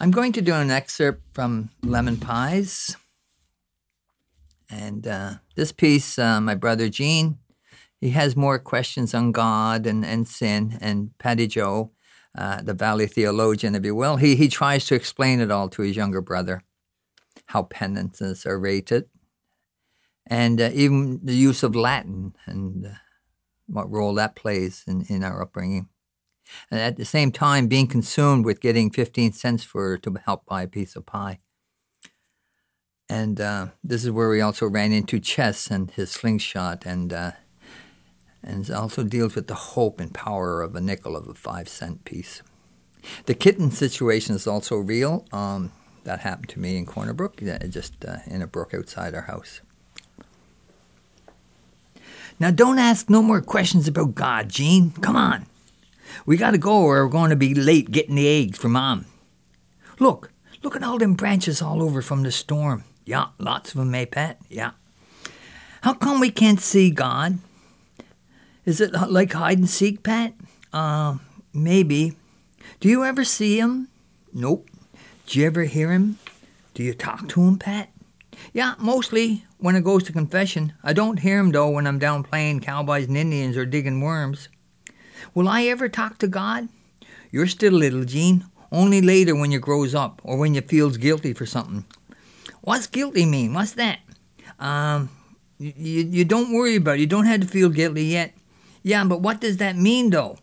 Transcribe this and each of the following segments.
I'm going to do an excerpt from Lemon Pies. And uh, this piece, uh, my brother Gene, he has more questions on God and, and sin. And Patty Joe, uh, the Valley theologian, if you will, he, he tries to explain it all to his younger brother, how penances are rated, and uh, even the use of Latin and uh, what role that plays in, in our upbringing. And at the same time, being consumed with getting 15 cents for to help buy a piece of pie. And uh, this is where we also ran into Chess and his slingshot, and uh, and also deals with the hope and power of a nickel of a five cent piece. The kitten situation is also real. Um, that happened to me in Corner Brook, just uh, in a brook outside our house. Now, don't ask no more questions about God, Gene. Come on. We got to go or we're going to be late getting the eggs for Mom. Look, look at all them branches all over from the storm. Yeah, lots of them, eh, Pat? Yeah. How come we can't see God? Is it like hide and seek, Pat? Uh, maybe. Do you ever see him? Nope. Do you ever hear him? Do you talk to him, Pat? Yeah, mostly when it goes to confession. I don't hear him, though, when I'm down playing cowboys and Indians or digging worms. Will I ever talk to God? You're still little, Gene. Only later when you grows up or when you feels guilty for something. What's guilty mean? What's that? Um, you, you don't worry about it. You don't have to feel guilty yet. Yeah, but what does that mean, though?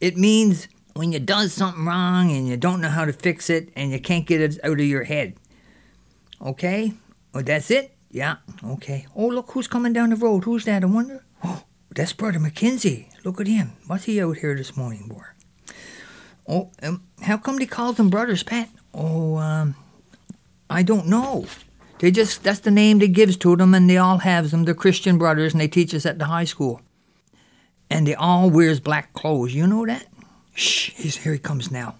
It means when you does something wrong and you don't know how to fix it and you can't get it out of your head. Okay? Oh, that's it? Yeah, okay. Oh, look who's coming down the road. Who's that, I wonder? That's Brother McKenzie. Look at him. What's he out here this morning for? Oh, um, how come they call them brothers, Pat? Oh, um, I don't know. They just, that's the name they gives to them, and they all have them. They're Christian brothers, and they teach us at the high school. And they all wears black clothes. You know that? Shh, here he comes now.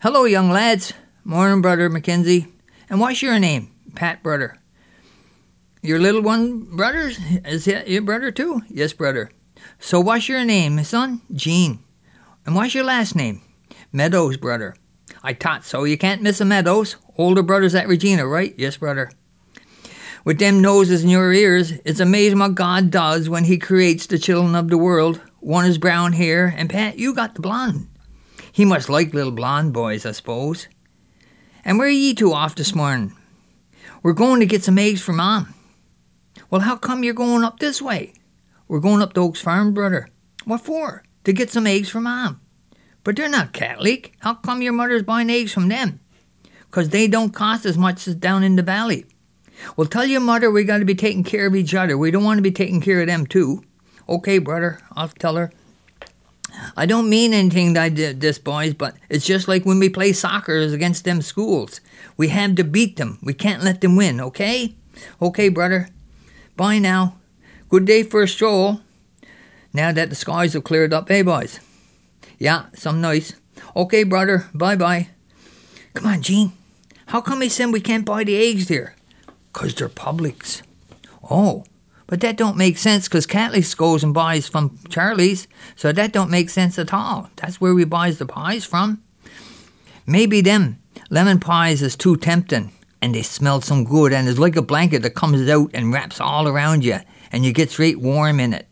Hello, young lads. Morning, Brother Mackenzie. And what's your name? Pat, brother. Your little one, brother Is your brother too? Yes, brother. So what's your name, son? Gene. And what's your last name? Meadows, brother. I taught so. You can't miss a Meadows. Older brother's at Regina, right? Yes, brother. With them noses in your ears, it's amazing what God does when He creates the children of the world. One is brown hair, and Pat, you got the blonde. He must like little blonde boys, I suppose. And where are ye two off this morning? We're going to get some eggs for Mom. Well, how come you're going up this way? We're going up to Oaks Farm, brother. What for? To get some eggs for Mom. But they're not Catholic. How come your mother's buying eggs from them? 'Cause they don't cost as much as down in the valley. Well, tell your mother we got to be taking care of each other. We don't want to be taking care of them, too. Okay, brother, I'll tell her. I don't mean anything that this, boys, but it's just like when we play soccer against them schools. We have to beat them. We can't let them win, okay? Okay, brother. Bye now. Good day for a stroll. Now that the skies have cleared up, hey, boys? Yeah, some nice. Okay, brother. Bye bye. Come on, Gene. How come they said we can't buy the eggs here? 'Cause they're publics. Oh, but that don't make sense 'cause Catley's goes and buys from Charlie's, so that don't make sense at all. That's where we buys the pies from. Maybe them lemon pies is too tempting, and they smell some good, and it's like a blanket that comes out and wraps all around you, and you get straight warm in it.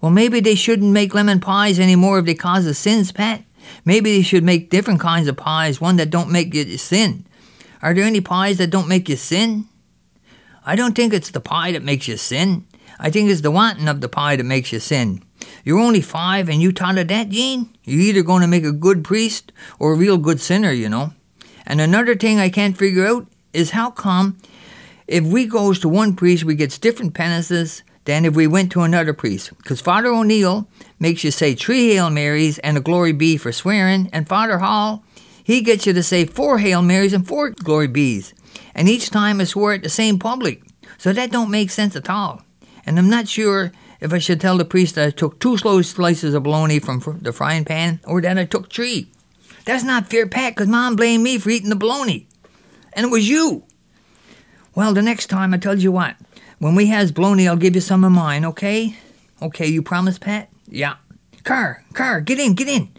Well, maybe they shouldn't make lemon pies anymore if they cause a sins, Pat. Maybe they should make different kinds of pies, one that don't make you sin. Are there any pies that don't make you sin? I don't think it's the pie that makes you sin. I think it's the wanting of the pie that makes you sin. You're only five and you taught her that, Gene? You're either going to make a good priest or a real good sinner, you know. And another thing I can't figure out is how come if we goes to one priest we gets different penances than if we went to another priest. Because Father O'Neill makes you say three Hail Marys and a Glory Be for swearing, and Father Hall, he gets you to say four Hail Marys and four Glory Bees. And each time I swear at the same public. So that don't make sense at all. And I'm not sure if I should tell the priest that I took two slow slices of bologna from fr- the frying pan or that I took three. That's not fair, Pat, because Mom blamed me for eating the bologna. And it was you. Well, the next time I tell you what, when we has bologna, I'll give you some of mine, okay? Okay, you promise, Pat? Yeah. Car, car, get in, get in.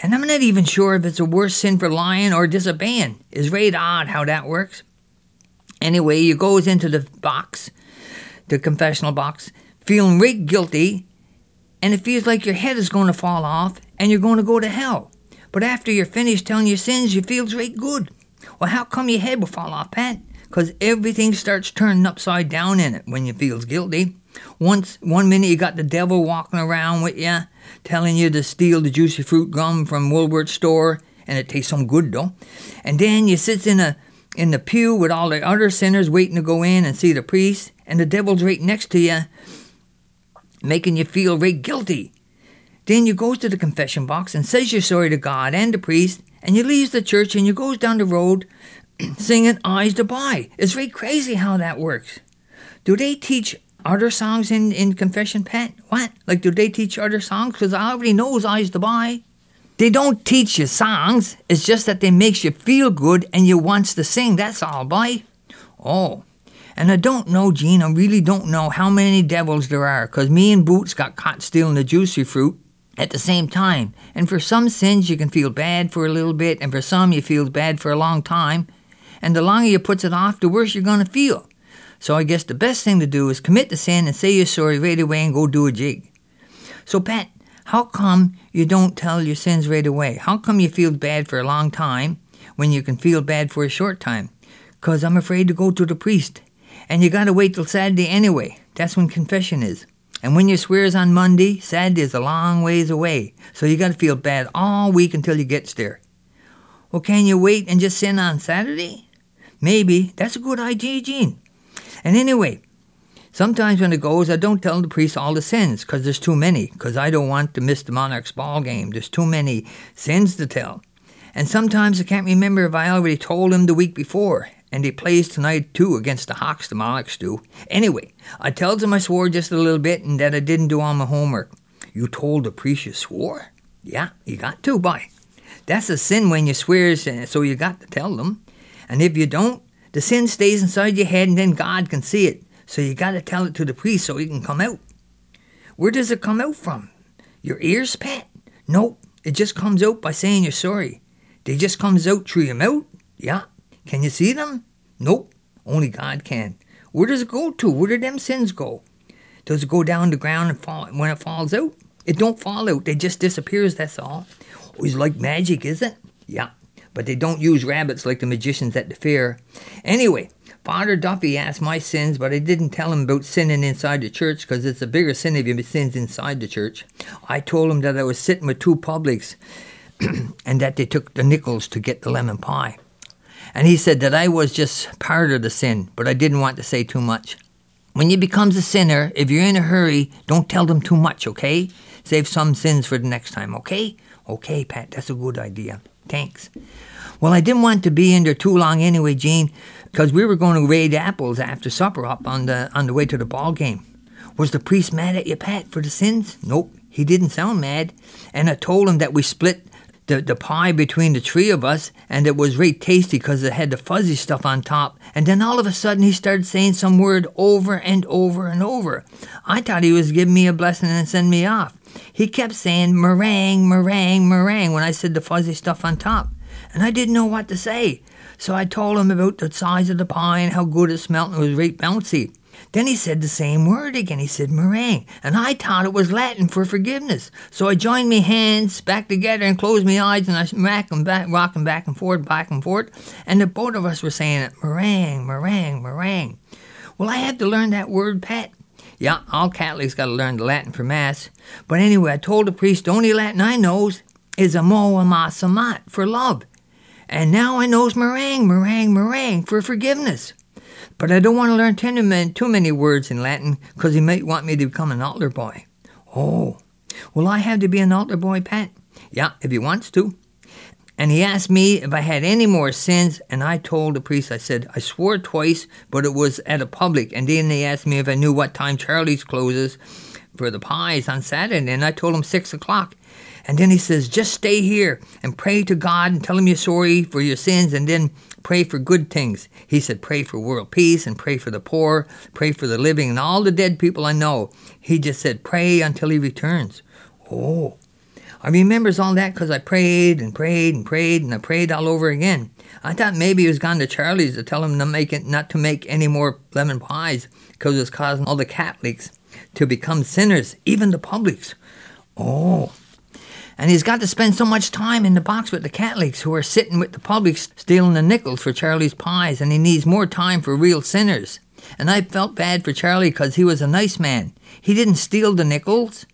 And I'm not even sure if it's a worse sin for lying or disobeying. It's very odd how that works. Anyway, you goes into the box, the confessional box, feeling right guilty, and it feels like your head is going to fall off and you're going to go to hell. But after you're finished telling your sins, you feels right good. Well, how come your head will fall off, Pat? Because everything starts turning upside down in it when you feels guilty. Once, one minute you got the devil walking around with you, telling you to steal the juicy fruit gum from Woolworth store, and it tastes some good though. And then you sits in a in the pew with all the other sinners waiting to go in and see the priest, and the devil's right next to you, making you feel right guilty. Then you goes to the confession box and says you're sorry to God and the priest, and you leaves the church and you goes down the road singing I'se the B'y. It's very crazy how that works. Do they teach other songs in, in confession, Pat? What? Like, do they teach other songs? Because I already knows I'se the B'y. They don't teach you songs. It's just that they makes you feel good and you wants to sing. That's all, boy. Oh, and I don't know, Gene. I really don't know how many devils there are. Cause me and Boots got caught stealing the juicy fruit at the same time. And for some sins you can feel bad for a little bit, and for some you feel bad for a long time. And the longer you puts it off, the worse you're gonna feel. So I guess the best thing to do is commit the sin and say you're sorry right away and go do a jig. So Pat, how come you don't tell your sins right away? How come you feel bad for a long time when you can feel bad for a short time? Cause I'm afraid to go to the priest. And you gotta wait till Saturday anyway. That's when confession is. And when you swears on Monday, Saturday is a long ways away. So you gotta feel bad all week until you gets there. Well, can you wait and just sin on Saturday? Maybe. That's a good idea, Gene. And anyway, sometimes when it goes, I don't tell the priest all the sins because there's too many, because I don't want to miss the Monarchs ball game. There's too many sins to tell. And sometimes I can't remember if I already told him the week before, and he plays tonight too against the Hawks, the Monarchs do. Anyway, I tells him I swore just a little bit and that I didn't do all my homework. You told the priest you swore? Yeah, you got to, boy. That's a sin when you swears, so you got to tell them. And if you don't, the sin stays inside your head and then God can see it. So you got to tell it to the priest so he can come out. Where does it come out from? Your ears, Pat? Nope. It just comes out by saying you're sorry. They just comes out through your mouth? Yeah. Can you see them? Nope. Only God can. Where does it go to? Where do them sins go? Does it go down the ground and fall when it falls out? It don't fall out. It just disappears, that's all. It's like magic, is it? Yeah but they don't use rabbits like the magicians at the fair. Anyway, Father Duffy asked my sins, but I didn't tell him about sinning inside the church because it's a bigger sin if you sins inside the church. I told him that I was sitting with two publics and that they took the nickels to get the lemon pie. And he said that I was just part of the sin, but I didn't want to say too much. When you becomes a sinner, if you're in a hurry, don't tell them too much, okay? Save some sins for the next time, okay? Okay, Pat, that's a good idea. Thanks. Well, I didn't want to be in there too long anyway, Gene, because we were going to raid apples after supper up on the on the way to the ball game. Was the priest mad at you, Pat, for the sins? Nope, he didn't sound mad. And I told him that we split the, the pie between the three of us, and it was really tasty because it had the fuzzy stuff on top. And then all of a sudden, he started saying some word over and over and over. I thought he was giving me a blessing and send me off. He kept saying meringue, meringue, meringue when I said the fuzzy stuff on top and I didn't know what to say. So I told him about the size of the pie and how good it smelled and it was right bouncy. Then he said the same word again. He said meringue, and I thought it was Latin for forgiveness. So I joined my hands back together and closed my eyes, and I rocking back, rocking back and forth, back and forth, and the both of us were saying it meringue, meringue, meringue. Well, I had to learn that word, Pat. Yeah, all Catholics got to learn the Latin for Mass. But anyway, I told the priest the only Latin I knows is amas amat for love. And now I knows meringue, meringue, meringue for forgiveness. But I don't want to learn too many words in Latin because he might want me to become an altar boy. Oh, will I have to be an altar boy, Pat? Yeah, if he wants to. And he asked me if I had any more sins, and I told the priest, I said, I swore twice, but it was at a public. And then he asked me if I knew what time Charlie's closes for the pies on Saturday, and I told him six o'clock. And then he says, just stay here and pray to God and tell him you're sorry for your sins and then pray for good things. He said, pray for world peace and pray for the poor, pray for the living and all the dead people I know. He just said, pray until he returns. Oh, I remembers all that 'cause I prayed and prayed and prayed and I prayed all over again. I thought maybe he was gone to Charlie's to tell him to make it, not to make any more lemon pies 'cause it was causing all the Catholics to become sinners, even the publics. Oh. And he's got to spend so much time in the box with the Catholics who are sitting with the publics stealing the nickels for Charlie's pies, and he needs more time for real sinners. And I felt bad for Charlie 'cause he was a nice man. He didn't steal the nickels.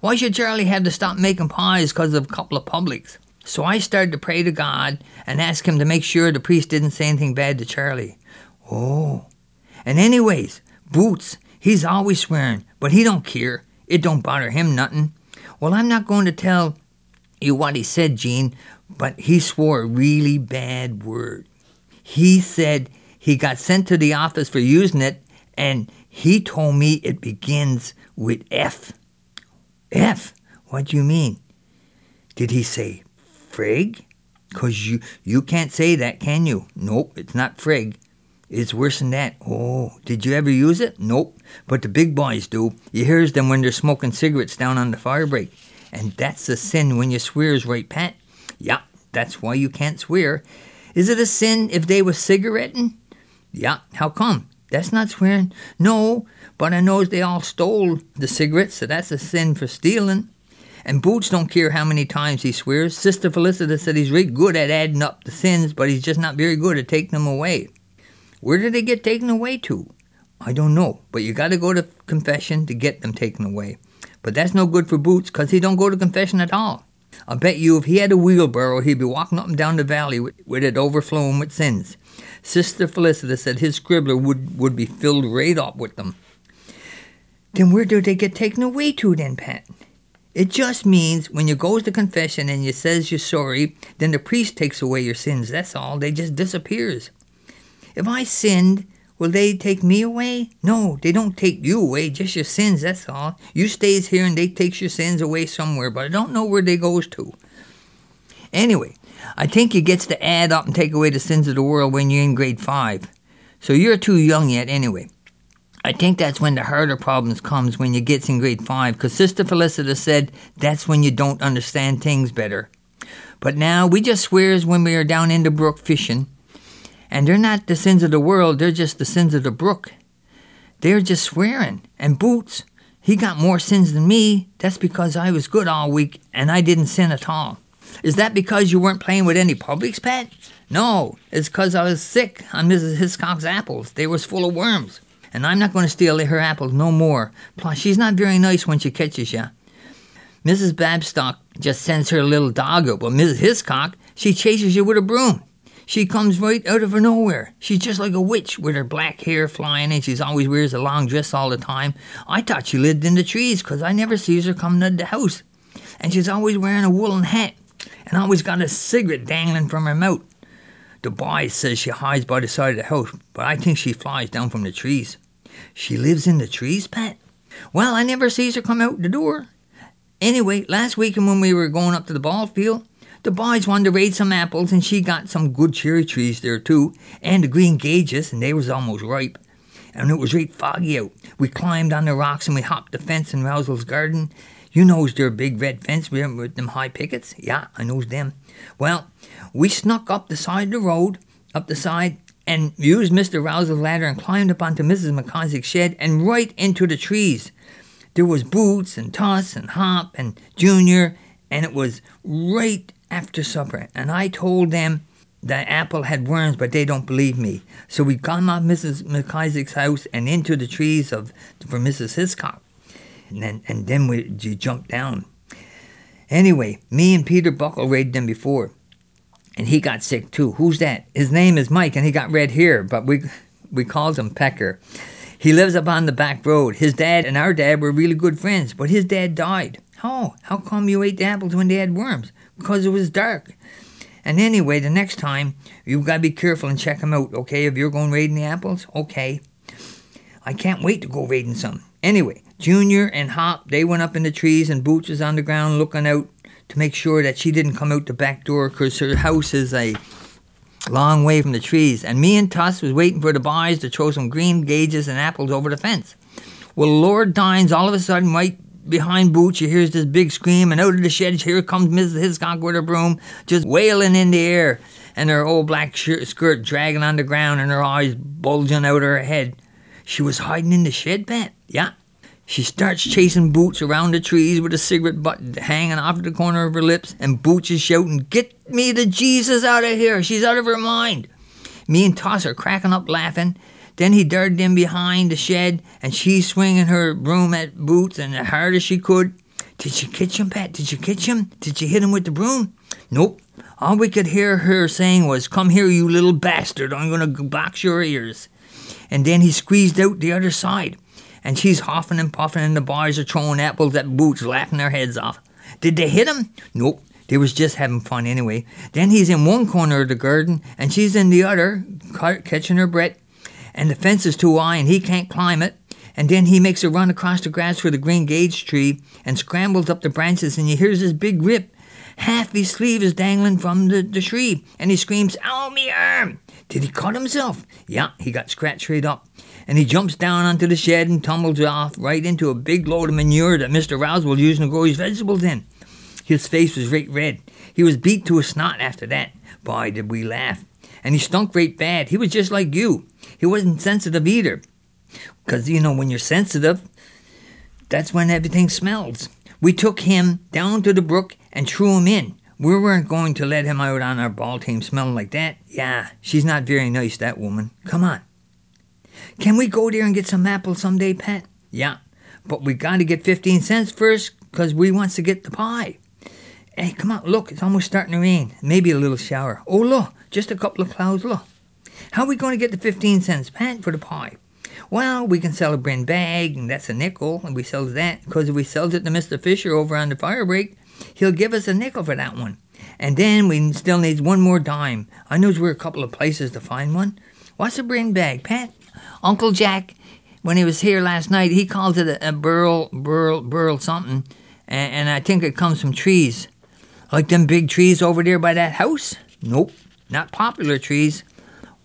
Why should Charlie have to stop making pies 'cause of a couple of publics? So I started to pray to God and ask him to make sure the priest didn't say anything bad to Charlie. Oh. And anyways, Boots, he's always swearing, but he don't care. It don't bother him nothin'. Well, I'm not going to tell you what he said, Gene, but he swore a really bad word. He said he got sent to the office for using it, and he told me it begins with F. F? What do you mean? Did he say frig? 'Cause you, you can't say that, can you? Nope, it's not frig. It's worse than that. Oh, did you ever use it? Nope. But the big boys do. You hears them when they're smoking cigarettes down on the fire break. And that's a sin when you swears, right, Pat? Yeah, that's why you can't swear. Is it a sin if they was cigaretting? Yeah, how come? That's not swearing. No, but I knows they all stole the cigarettes, so that's a sin for stealing. And Boots don't care how many times he swears. Sister Felicita said he's really good at adding up the sins, but he's just not very good at taking them away. Where did they get taken away to? I don't know, but you gotta go to confession to get them taken away. But that's no good for Boots, 'cause he don't go to confession at all. I bet you if he had a wheelbarrow, he'd be walking up and down the valley with, with it overflowing with sins. Sister Felicita said his scribbler would, would be filled right up with them. Then where do they get taken away to then, Pat? It just means when you goes to confession and you says you're sorry, then the priest takes away your sins. That's all. They just disappears. If I sinned, will they take me away? No, they don't take you away, just your sins, that's all. You stays here and they takes your sins away somewhere, but I don't know where they goes to. Anyway, I think you gets to add up and take away the sins of the world when you're in grade five. So you're too young yet anyway. I think that's when the harder problems comes when you gets in grade five, because Sister Felicita said that's when you don't understand things better. But now we just swears when we are down in the brook fishing, and they're not the sins of the world, they're just the sins of the brook. They're just swearing. And Boots, he got more sins than me. That's because I was good all week and I didn't sin at all. Is that because you weren't playing with any publics, Pat? No, it's because I was sick on Mrs. Hiscock's apples. They was full of worms. And I'm not going to steal her apples no more. Plus, she's not very nice when she catches you. Mrs. Babstock just sends her little dog up, but Mrs. Hiscock, she chases you with a broom. She comes right out of her nowhere. She's just like a witch with her black hair flying, and she's always wears a long dress all the time. I thought she lived in the trees, 'cause I never sees her coming out the house. And she's always wearing a woolen hat, and always got a cigarette dangling from her mouth. The boy says she hides by the side of the house, but I think she flies down from the trees. She lives in the trees, Pat? Well, I never sees her come out the door. Anyway, last weekend when we were going up to the ball field, the boys wanted to raid some apples, and she got some good cherry trees there too, and the green gages, and they was almost ripe. And it was right foggy out. We climbed on the rocks and we hopped the fence in Rousel's garden. You knows their big red fence with them high pickets? Yeah, I knows them. Well, we snuck up the side of the road, up the side, and used Mr. Rousel's ladder and climbed up onto Mrs. McCosik's shed and right into the trees. There was Boots and Tuss and Hop and Junior, and it was right after supper. And I told them the apple had worms, but they don't believe me. So we come out Mrs. McIsaac's house and into the trees of for Mrs. Hiscock, and then and then we you jump down. Anyway, me and Peter Buckle raided them before, and he got sick too. Who's that? His name is Mike, and he got red hair, but we we called him Pecker. He lives up on the back road. His dad and our dad were really good friends, but his dad died. How? How come you ate the apples when they had worms? Because it was dark. And anyway, the next time, you've got to be careful and check them out, okay? If you're going raiding the apples, okay. I can't wait to go raiding some. Anyway, Junior and Hop, they went up in the trees, and Boots was on the ground looking out to make sure that she didn't come out the back door because her house is a long way from the trees. And me and Tuss was waiting for the boys to throw some green gages and apples over the fence. Well, Lord Dines all of a sudden right behind Boots, you hears this big scream, and out of the shed, here comes Mrs. Hiscock with her broom, just wailing in the air, and her old black skirt dragging on the ground, and her eyes bulging out of her head. She was hiding in the shed, Pat. Yeah. She starts chasing Boots around the trees with a cigarette butt hanging off the corner of her lips, and Boots is shouting, Get me the Jesus out of here! She's out of her mind! Me and Toss are cracking up laughing, then he darted in behind the shed, and she swinging her broom at Boots and as hard as she could. Did you catch him, Pat? Did you catch him? Did you hit him with the broom? Nope. All we could hear her saying was, Come here, you little bastard, I'm going to box your ears. And then he squeezed out the other side, and she's huffing and puffing, and the boys are throwing apples at Boots, laughing their heads off. Did they hit him? Nope. They was just having fun anyway. Then he's in one corner of the garden, and she's in the other, catching her breath and the fence is too high and he can't climb it. And then he makes a run across the grass for the green gage tree and scrambles up the branches and he hears this big rip. Half his sleeve is dangling from the, the tree and he screams, Ow, me arm! Did he cut himself? Yeah, he got scratched right up. And he jumps down onto the shed and tumbles off right into a big load of manure that Mr. Rouse was using to grow his vegetables in. His face was right red. He was beat to a snot after that. Boy, did we laugh. And he stunk right bad. He was just like you. He wasn't sensitive either. Because, you know, when you're sensitive, that's when everything smells. We took him down to the brook and threw him in. We weren't going to let him out on our ball team smelling like that. Yeah, she's not very nice, that woman. Come on. Can we go there and get some apples someday, Pat? Yeah, but we got to get 15 cents first because we wants to get the pie. Hey, come on, look, it's almost starting to rain. Maybe a little shower. Oh, look, just a couple of clouds, look. How are we going to get the 15 cents, Pat, for the pie? Well, we can sell a brin bag, and that's a nickel, and we sell that because if we sells it to Mr. Fisher over on the fire break, he'll give us a nickel for that one. And then we still need one more dime. I knows where a couple of places to find one. What's a brin bag, Pat? Uncle Jack, when he was here last night, he calls it a, a burl, burl, burl something, and, and I think it comes from trees. Like them big trees over there by that house? Nope, not popular trees.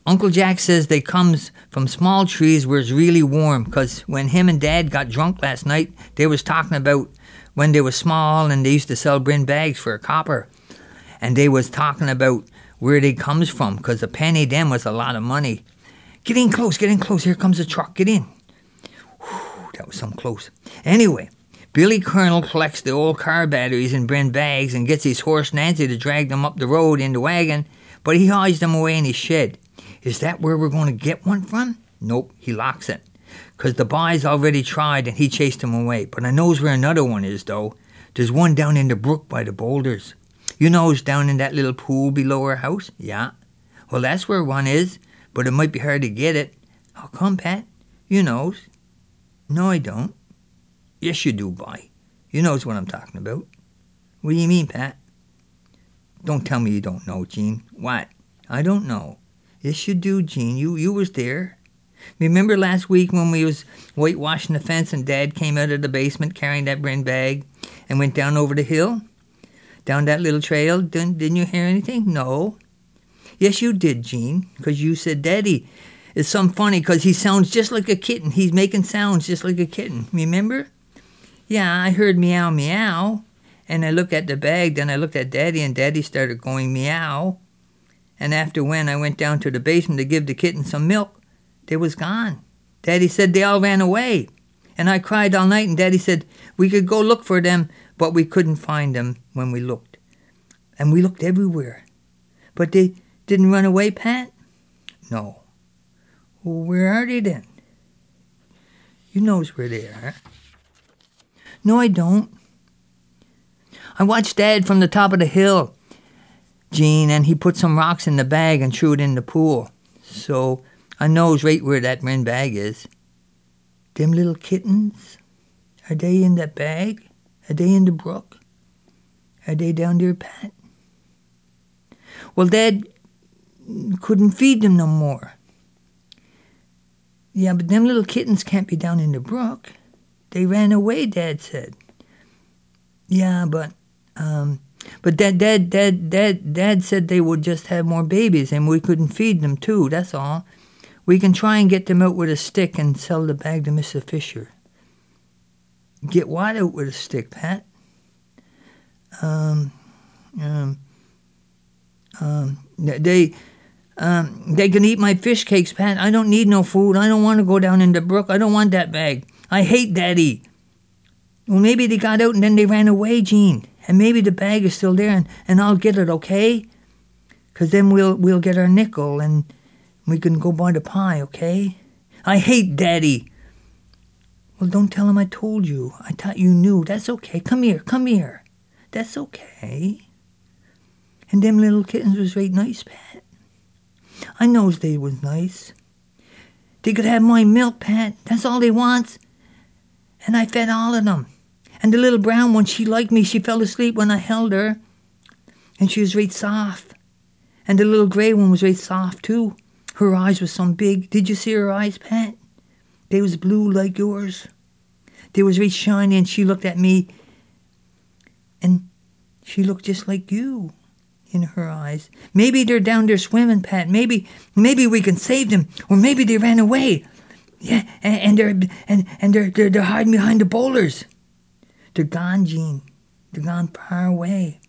Uncle Jack says they comes from small trees where it's really warm because when him and Dad got drunk last night, they was talking about when they was small and they used to sell brin bags for a copper. And they was talking about where they comes from because a penny then was a lot of money. Get in close, get in close. Here comes the truck. Get in. Whew, that was some close. Anyway, Billy Colonel collects the old car batteries in brin bags and gets his horse Nancy to drag them up the road in the wagon, but he hides them away in his shed. Is that where we're going to get one from? Nope, he locks it. Because the boys already tried and he chased them away. But I knows where another one is, though. There's one down in the brook by the boulders. You knows down in that little pool below our house? Yeah. Well, that's where one is, but it might be hard to get it. How come, Pat? You knows. No, I don't. Yes, you do, boy. You knows what I'm talking about. What do you mean, Pat? Don't tell me you don't know, Gene. What? I don't know. Yes, you do, Gene. You you was there. Remember last week when we was whitewashing the fence and Dad came out of the basement carrying that brin bag and went down over the hill? Down that little trail? Didn't, didn't you hear anything? No. Yes, you did, Gene, because you said Daddy it's some funny because he sounds just like a kitten. He's making sounds just like a kitten. Remember? Yeah, I heard meow meow. And I looked at the bag, then I looked at Daddy, and Daddy started going meow. And after when I went down to the basement to give the kitten some milk, they was gone. Daddy said they all ran away. And I cried all night, and Daddy said we could go look for them, but we couldn't find them when we looked. And we looked everywhere. But they didn't run away, Pat? No. Well, where are they then? You knows where they are. No, I don't. I watched Dad from the top of the hill Gene, and he put some rocks in the bag and threw it in the pool. So I knows right where that brin bag is. Them little kittens, are they in that bag? Are they in the brook? Are they down there, Pat? Well, Dad couldn't feed them no more. Yeah, but them little kittens can't be down in the brook. They ran away, Dad said. Yeah, but um, but dad, dad, dad, dad, dad said they would just have more babies and we couldn't feed them too, that's all. We can try and get them out with a stick and sell the bag to Mr. Fisher. Get what out with a stick, Pat? Um, um, um, they, um, they can eat my fish cakes, Pat. I don't need no food. I don't want to go down in the brook. I don't want that bag. I hate Daddy. Well, maybe they got out and then they ran away, Gene. And maybe the bag is still there, and, and I'll get it, okay? Cause then we'll we'll get our nickel and we can go buy the pie, okay? I hate Daddy. Well, don't tell him I told you. I thought you knew. That's okay. Come here, come here. That's okay. And them little kittens was right nice, Pat. I knows they was nice. They could have my milk, Pat. That's all they wants. And I fed all of them. And the little brown one, she liked me. She fell asleep when I held her. And she was right soft. And the little grey one was right soft, too. Her eyes was some big. Did you see her eyes, Pat? They was blue like yours. They was right shiny, and she looked at me. And she looked just like you in her eyes. Maybe they're down there swimming, Pat. Maybe, maybe we can save them, or maybe they ran away. Yeah, and, and they're and and they're, they're they're hiding behind the boulders. They're gone, Gene. They're gone far away.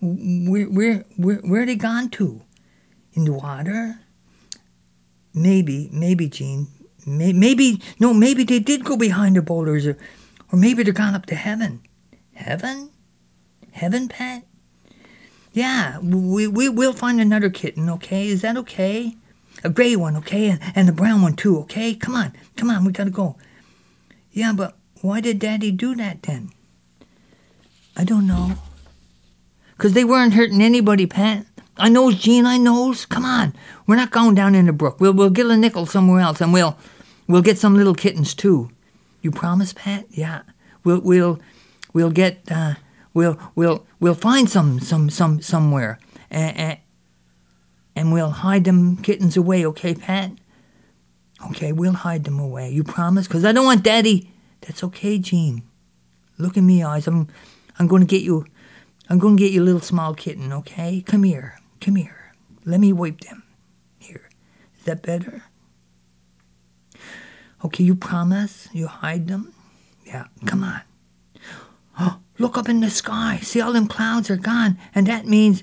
Where where where where are they gone to? In the water? Maybe, maybe, Gene. Maybe, maybe no, maybe they did go behind the boulders, or, or maybe they're gone up to heaven. Heaven? Heaven, Pat? Yeah, we, we, we'll find another kitten, okay? Is that okay? A gray one, okay? And, and a brown one, too, okay? Come on, come on, we gotta go. Yeah, but why did Daddy do that then? I don't know. Because they weren't hurting anybody, Pat. I knows, Gene, I knows. Come on, we're not going down in the brook. We'll, we'll get a nickel somewhere else, and we'll, we'll get some little kittens, too. You promise, Pat? Yeah. We'll, we'll, we'll get, uh, we'll we'll we'll find some some some somewhere and, and, and we'll hide them kittens away okay pat okay we'll hide them away you promise because i don't want daddy that's okay Gene look in me eyes i'm i'm to get you i'm to get you a little small kitten okay come here come here let me wipe them here is that better okay you promise you hide them yeah come on oh Look up in the sky. See, all them clouds are gone. And that means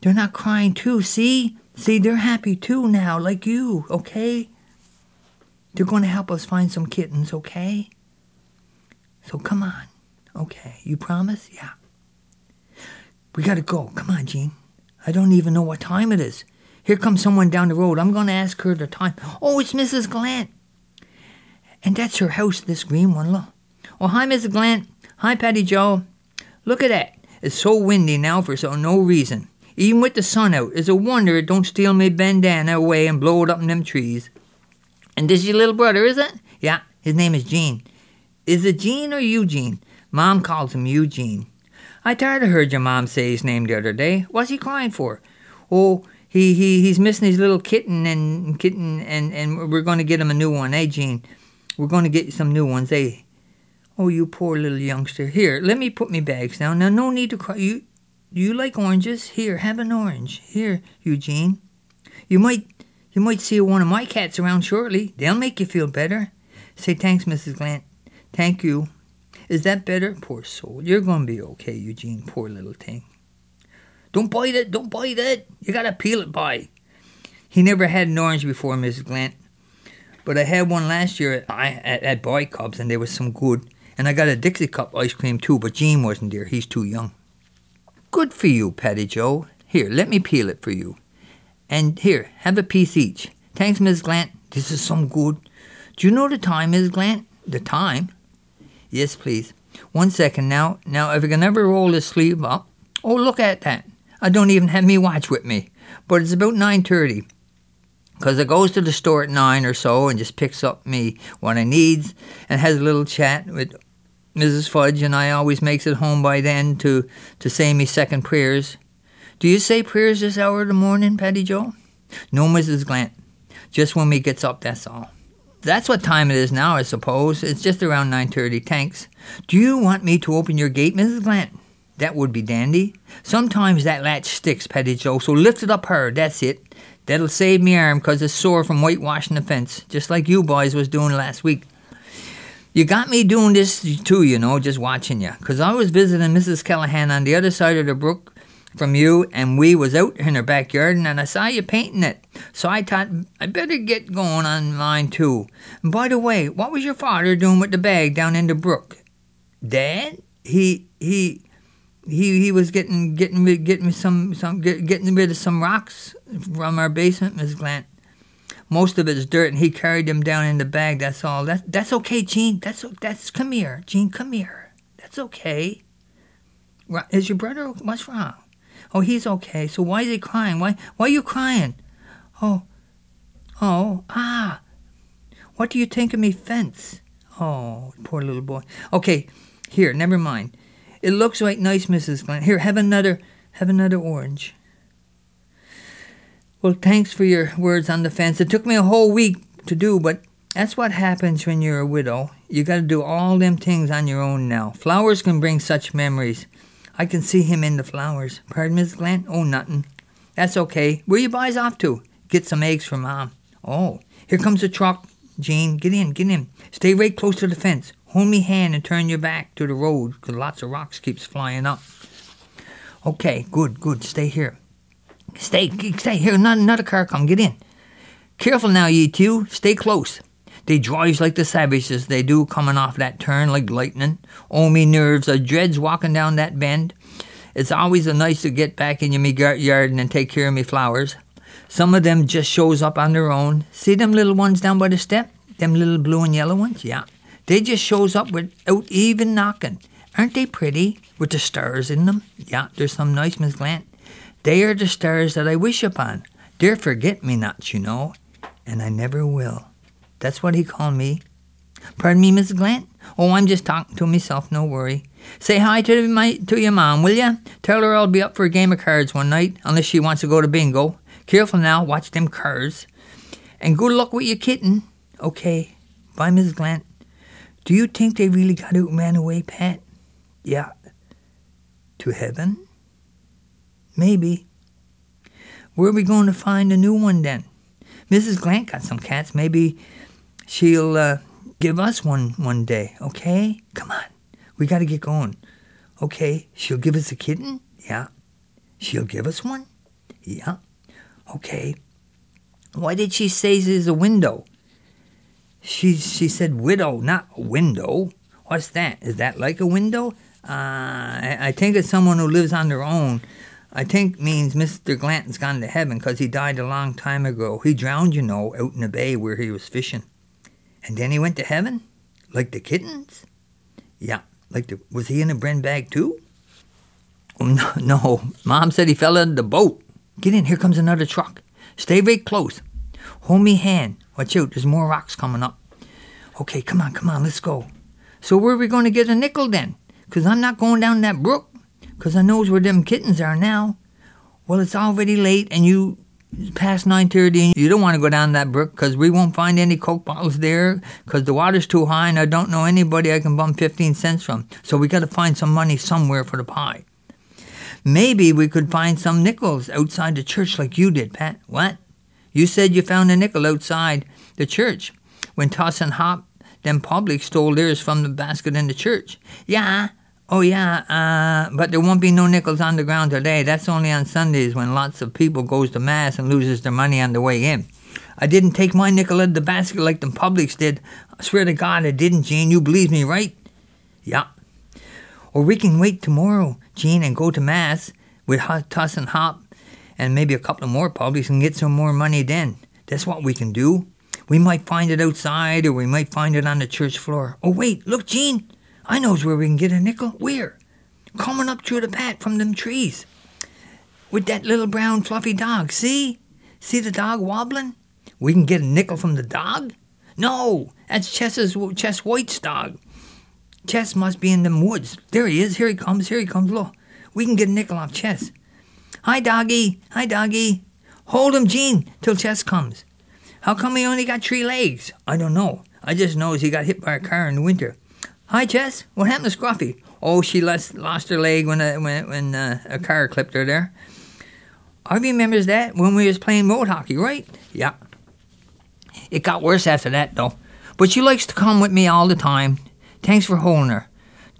they're not crying too. See? See, they're happy too now, like you, okay? They're going to help us find some kittens, okay? So come on. Okay, you promise? Yeah. We gotta go. Come on, Gene. I don't even know what time it is. Here comes someone down the road. I'm gonna ask her the time. Oh, it's Mrs. Glant. And that's her house, this green one, look. Oh, hi, Mrs. Glant. Hi, Patty Joe. Look at that. It's so windy now for so no reason. Even with the sun out, it's a wonder it don't steal me bandana away and blow it up in them trees. And this your little brother, is it? Yeah, his name is Gene. Is it Gene or Eugene? Mom calls him Eugene. I tired of heard your mom say his name the other day. What's he crying for? Oh, he, he he's missing his little kitten and kitten and, and we're going to get him a new one, eh, Gene? We're going to get you some new ones, eh? Oh, you poor little youngster. Here, let me put me bags down. Now, no need to cry. You, do you like oranges? Here, have an orange. Here, Eugene. You might, you might see one of my cats around shortly. They'll make you feel better. Say thanks, Mrs. Glant. Thank you. Is that better? Poor soul. You're going to be okay, Eugene. Poor little thing. Don't bite it. Don't bite it. You got to peel it by. He never had an orange before, Mrs. Glant. But I had one last year at, at, at Boy Cubs, and there was some good. And I got a Dixie Cup ice cream too, but Gene wasn't there. He's too young. Good for you, Patty Joe. Here, let me peel it for you. And here, have a piece each. Thanks, Miss Glant. This is some good. Do you know the time, Miss Glant? The time? Yes, please. One second now. Now, if I can ever roll this sleeve up. Oh, look at that. I don't even have me watch with me. But it's about 9.30 because it goes to the store at nine or so and just picks up me what I needs and has a little chat with Mrs. Fudge, and I always makes it home by then to, to say me second prayers. Do you say prayers this hour of the morning, Patty Joe? No, Mrs. Glant. Just when me gets up, that's all. That's what time it is now, I suppose. It's just around 9.30, thanks. Do you want me to open your gate, Mrs. Glant? That would be dandy. Sometimes that latch sticks, Patty Joe, so lift it up her, that's it. That'll save me arm 'cause it's sore from whitewashing the fence, just like you boys was doing last week. You got me doing this too, you know, just watching you. 'Cause I was visiting Mrs. Callahan on the other side of the brook from you, and we was out in her backyard, and I saw you painting it. So I thought I better get going on mine too. And by the way, what was your father doing with the bag down in the brook? Dad? He he he he was getting getting getting me some some get, getting rid of some rocks from our basement, Miss Glant. Most of it's dirt, and he carried them down in the bag. That's all. That's that's okay, Gene. That's that's come here, Gene. Come here. That's okay. Is your brother? What's wrong? Oh, he's okay. So why is he crying? Why why are you crying? Oh, oh, ah. What do you think of me fence? Oh, poor little boy. Okay, here, never mind. It looks right nice, Mrs. Glenn. Here, have another, have another orange. Well, thanks for your words on the fence. It took me a whole week to do, but that's what happens when you're a widow. You got to do all them things on your own now. Flowers can bring such memories. I can see him in the flowers. Pardon, Miss Glenn? Oh, nothing. That's okay. Where you boys off to? Get some eggs for Mom. Oh, here comes the truck. Jane, get in, get in. Stay right close to the fence. Hold me hand and turn your back to the road, 'cause lots of rocks keeps flying up. Okay, good, good. Stay here. Stay, stay here. Not another car come. Get in. Careful now, ye two. Stay close. They drives like the savages they do coming off that turn like lightning. Oh, me nerves. I dreads walking down that bend. It's always a nice to get back in me garden and take care of me flowers. Some of them just shows up on their own. See them little ones down by the step? Them little blue and yellow ones? Yeah. They just shows up without even knocking. Aren't they pretty? With the stars in them? Yeah, there's some nice, Miss Glant. They are the stars that I wish upon. They're forget-me-nots, you know, and I never will. That's what he called me. Pardon me, Miss Glant? Oh, I'm just talking to myself, no worry. Say hi to my to your mom, will ya? Tell her I'll be up for a game of cards one night, unless she wants to go to bingo. Careful now, watch them cards. And good luck with your kitten. Okay. Bye, Miss Glant. Do you think they really got out ran away, Pat? Yeah. To heaven? Maybe. Where are we going to find a new one then? Mrs. Glant got some cats. Maybe she'll uh, give us one one day, okay? Come on. We got to get going. Okay, she'll give us a kitten? Yeah. She'll give us one? Yeah. Okay. Why did she say there's a window? She she said widow, not window. What's that? Is that like a window? Uh, I, I think it's someone who lives on their own. I think means Mr. Glanton's gone to heaven because he died a long time ago. He drowned, you know, out in the bay where he was fishing. And then he went to heaven? Like the kittens? Yeah, like the. Was he in a brin bag too? Oh, no, no. Mom said he fell of the boat. Get in, here comes another truck. Stay very close. Hold me hand. Watch out, there's more rocks coming up. Okay, come on, come on, let's go. So where are we going to get a nickel then? 'Cause I'm not going down that brook. 'Cause I knows where them kittens are now. Well, it's already late and you past 9.30 and you don't want to go down that brook 'cause we won't find any Coke bottles there 'cause the water's too high and I don't know anybody I can bum 15 cents from. So we got to find some money somewhere for the pie. Maybe we could find some nickels outside the church like you did, Pat. What? You said you found a nickel outside the church when Toss and Hop, them public, stole theirs from the basket in the church. Yeah. Oh, yeah. Uh, but there won't be no nickels on the ground today. That's only on Sundays when lots of people goes to Mass and loses their money on the way in. I didn't take my nickel out of the basket like the publics did. I swear to God I didn't, Gene. You believe me, right? Yeah. Or we can wait tomorrow, Gene, and go to Mass with hot Tuss and Hop and maybe a couple of more publics and get some more money then. That's what we can do. We might find it outside or we might find it on the church floor. Oh, wait, look, Gene. I knows where we can get a nickel. Where? Coming up through the pat from them trees. With that little brown fluffy dog. See? See the dog wobbling? We can get a nickel from the dog? No, that's Chess's, Chess White's dog. Chess must be in them woods. There he is. Here he comes. Here he comes. Look. We can get a nickel off Chess. Hi, doggy. Hi, doggy. Hold him, Gene, till Chess comes. How come he only got three legs? I don't know. I just knows he got hit by a car in the winter. Hi, Chess. What happened to Scruffy? Oh, she lost, lost her leg when, a, when, when uh, a car clipped her there. I remembers that when we was playing road hockey, right? Yeah. It got worse after that, though. But she likes to come with me all the time. Thanks for holding her.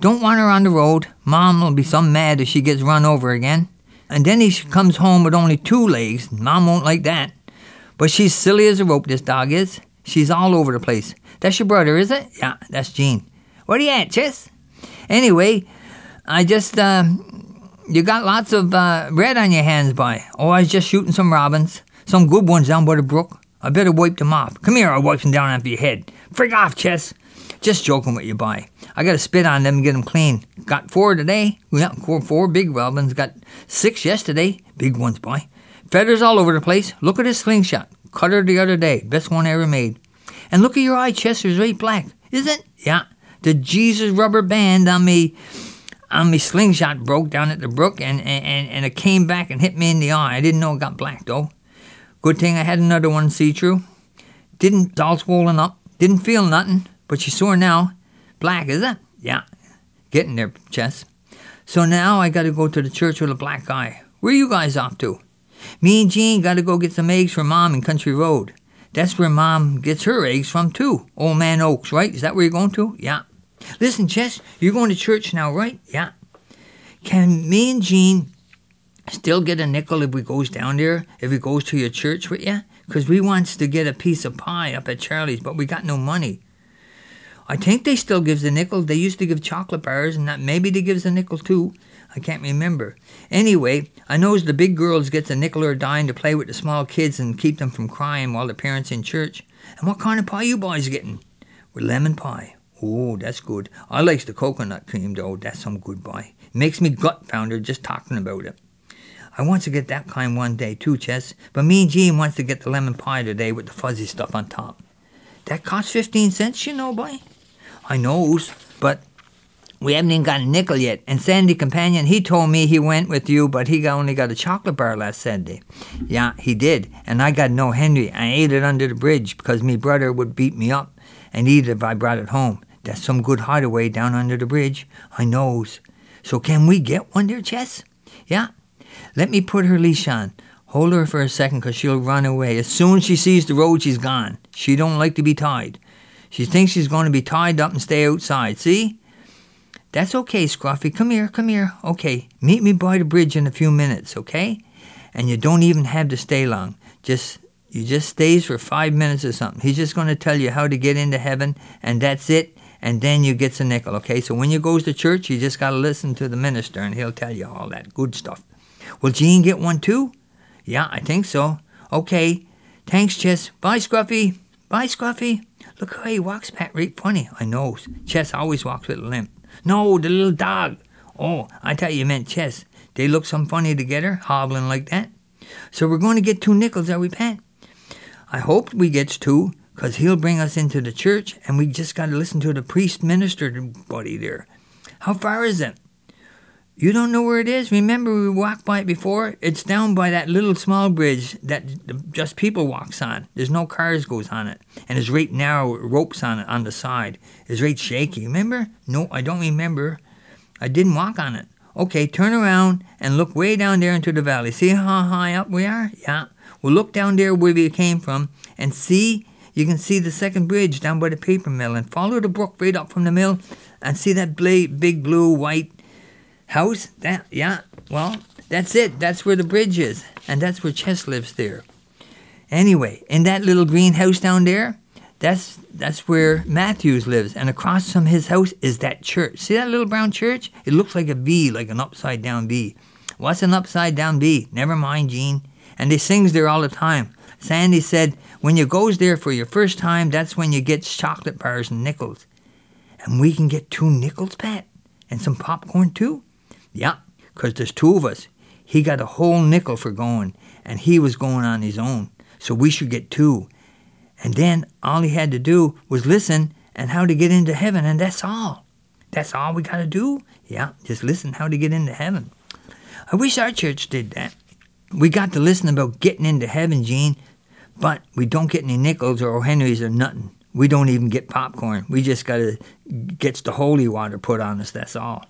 Don't want her on the road. Mom will be some mad if she gets run over again. And then he comes home with only two legs. Mom won't like that. But she's silly as a rope, this dog is. She's all over the place. That's your brother, is it? Yeah, that's Gene. Where are you at, Chess? Anyway, I just, uh, you got lots of uh, on your hands, boy. Oh, I was just shooting some robins. Some good ones down by the brook. I better wipe them off. Come here, I'll wipe them down after your head. Frig off, Chess. Just joking with you, boy. I gotta spit on them and get them clean. Got four today. Yeah, four, four big robins. Got six yesterday. Big ones, boy. Feathers all over the place. Look at this slingshot. Cut her the other day. Best one I ever made. And look at your eye, Chester's right black. Is it? Yeah. The Jesus rubber band on me on me slingshot broke down at the brook and, and, and it came back and hit me in the eye. I didn't know it got black though. Good thing I had another one see through. Didn't all swollen up. Didn't feel nothing, but she's sore now. Black, is it? Yeah. Getting there, Chess. So now I gotta go to the church with a black guy. Where you guys off to? Me and Gene gotta go get some eggs for Mom in Country Road. That's where Mom gets her eggs from too. Old Man Oaks, right? Is that where you're going to? Yeah. Listen, Chess, you're going to church now, right? Yeah. Can me and Gene still get a nickel if we goes down there, if we goes to your church with you? Because we wants to get a piece of pie up at Charlie's, but we got no money. I think they still gives a nickel. They used to give chocolate bars, and that maybe they gives a nickel too. I can't remember. Anyway, I knows the big girls gets a nickel or a dime to play with the small kids and keep them from crying while the parents in church. And what kind of pie you boys getting? With lemon pie. Oh, that's good. I likes the coconut cream though. That's some good. It makes me gut pounder just talking about it. I want to get that kind one day too, Chess. But me and Gene wants to get the lemon pie today with the fuzzy stuff on top. That costs fifteen cents, you know, boy. I knows, but we haven't even got a nickel yet. And Sandy Companion, he told me he went with you, but he only got a chocolate bar last Sunday. Yeah, he did. And I got no Henry. I ate it under the bridge because me brother would beat me up and eat it if I brought it home. That's some good hideaway down under the bridge. I knows. So can we get one there, Chess? Yeah. Let me put her leash on. Hold her for a second, cause she'll run away. As soon as she sees the road, she's gone. She don't like to be tied. She thinks she's going to be tied up and stay outside. See? That's okay, Scruffy. Come here, come here. Okay, meet me by the bridge in a few minutes, okay? And you don't even have to stay long. Just you just stays for five minutes or something. He's just going to tell you how to get into heaven, and that's it. And then you gets a nickel, okay? So when you goes to church, you just got to listen to the minister, and he'll tell you all that good stuff. Will Gene get one too? Yeah, I think so. Okay. Thanks, Chess. Bye, Scruffy. Bye, Scruffy. Look how he walks, Pat. Right funny. I know. Chess always walks with a limp. No, the little dog. Oh, I thought you meant Chess. They look some funny together, hobbling like that. So we're going to get two nickels, are we, Pat? I hope we gets two, 'cause he'll bring us into the church, and we just got to listen to the priest minister buddy there. How far is it? You don't know where it is? Remember we walked by it before? It's down by that little small bridge that just people walks on. There's no cars goes on it. And there's right narrow ropes on it on the side. It's right shaky. Remember? No, I don't remember. I didn't walk on it. Okay, turn around and look way down there into the valley. See how high up we are? Yeah. We'll look down there where we came from and see. You can see the second bridge down by the paper mill and follow the brook right up from the mill and see that big blue white house? That yeah. Well, that's it. That's where the bridge is, and that's where Chess lives there. Anyway, in that little green house down there, that's that's where Matthews lives, and across from his house is that church. See that little brown church? It looks like a V, like an upside down V. What's an upside down V? Never mind, Gene. And they sings there all the time. Sandy said when you goes there for your first time, that's when you get chocolate bars and nickels. And we can get two nickels, Pat, and some popcorn too. Yeah, 'cause there's two of us. He got a whole nickel for going, and he was going on his own. So we should get two. And then all he had to do was listen and how to get into heaven, and that's all. That's all we got to do. Yeah, just listen how to get into heaven. I wish our church did that. We got to listen about getting into heaven, Gene, but we don't get any nickels or Henrys or nothing. We don't even get popcorn. We just got to get the holy water put on us, that's all.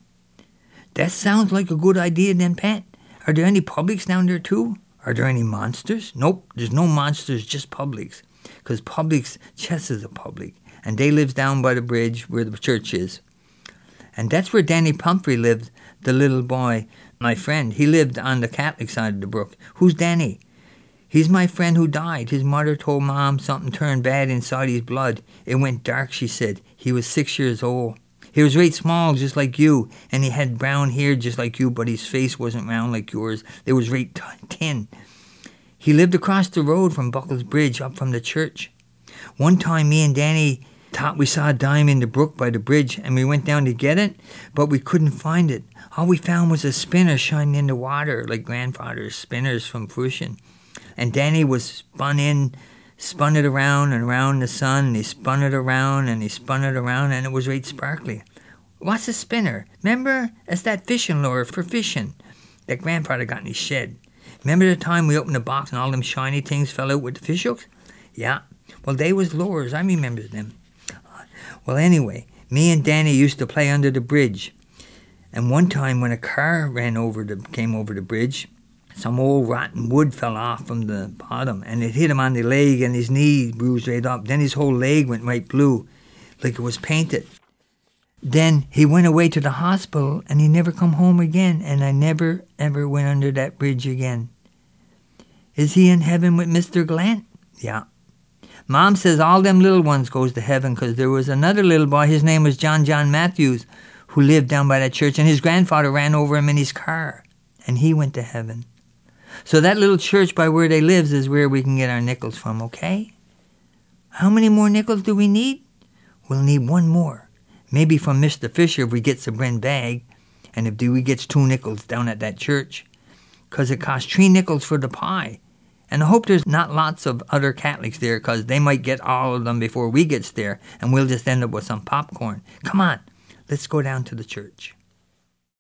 That sounds like a good idea then, Pat. Are there any publics down there too? Are there any monsters? Nope, there's no monsters, just publics. Because publics, chess is a public, and they lives down by the bridge where the church is. And that's where Danny Pumphrey lived, the little boy, my friend. He lived on the Catholic side of the brook. Who's Danny? He's my friend who died. His mother told Mom something turned bad inside his blood. It went dark, she said. He was six years old. He was right small, just like you, and he had brown hair just like you, but his face wasn't round like yours. It was right t- thin. He lived across the road from Buckles Bridge, up from the church. One time, me and Danny thought we saw a dime in the brook by the bridge, and we went down to get it, but we couldn't find it. All we found was a spinner shining in the water, like grandfather's spinners from Fushing and Danny was spun in, spun it around and around the sun, and he spun it around and he spun it around, and it was right sparkly. What's a spinner? Remember? It's that fishing lure for fishing that grandfather got in his shed. Remember the time we opened the box and all them shiny things fell out with the fish hooks? Yeah. Well, they was lures. I remember them. Well, anyway, me and Danny used to play under the bridge. And one time when a car ran over the came over the bridge, some old rotten wood fell off from the bottom and it hit him on the leg and his knee bruised right up. Then his whole leg went right blue, like it was painted. Then he went away to the hospital and he never come home again and I never ever went under that bridge again. Is he in heaven with Mr. Glant? Yeah. Mom says all them little ones goes to heaven because there was another little boy, his name was John John Matthews, who lived down by that church and his grandfather ran over him in his car and he went to heaven. So that little church by where they lives is where we can get our nickels from, okay? How many more nickels do we need? We'll need one more. Maybe from Mr. Fisher if we gets a brin bag, and if do we gets two nickels down at that church. 'Cause it costs three nickels for the pie. And I hope there's not lots of other Catholics there, 'cause they might get all of them before we gets there, and we'll just end up with some popcorn. Come on, let's go down to the church.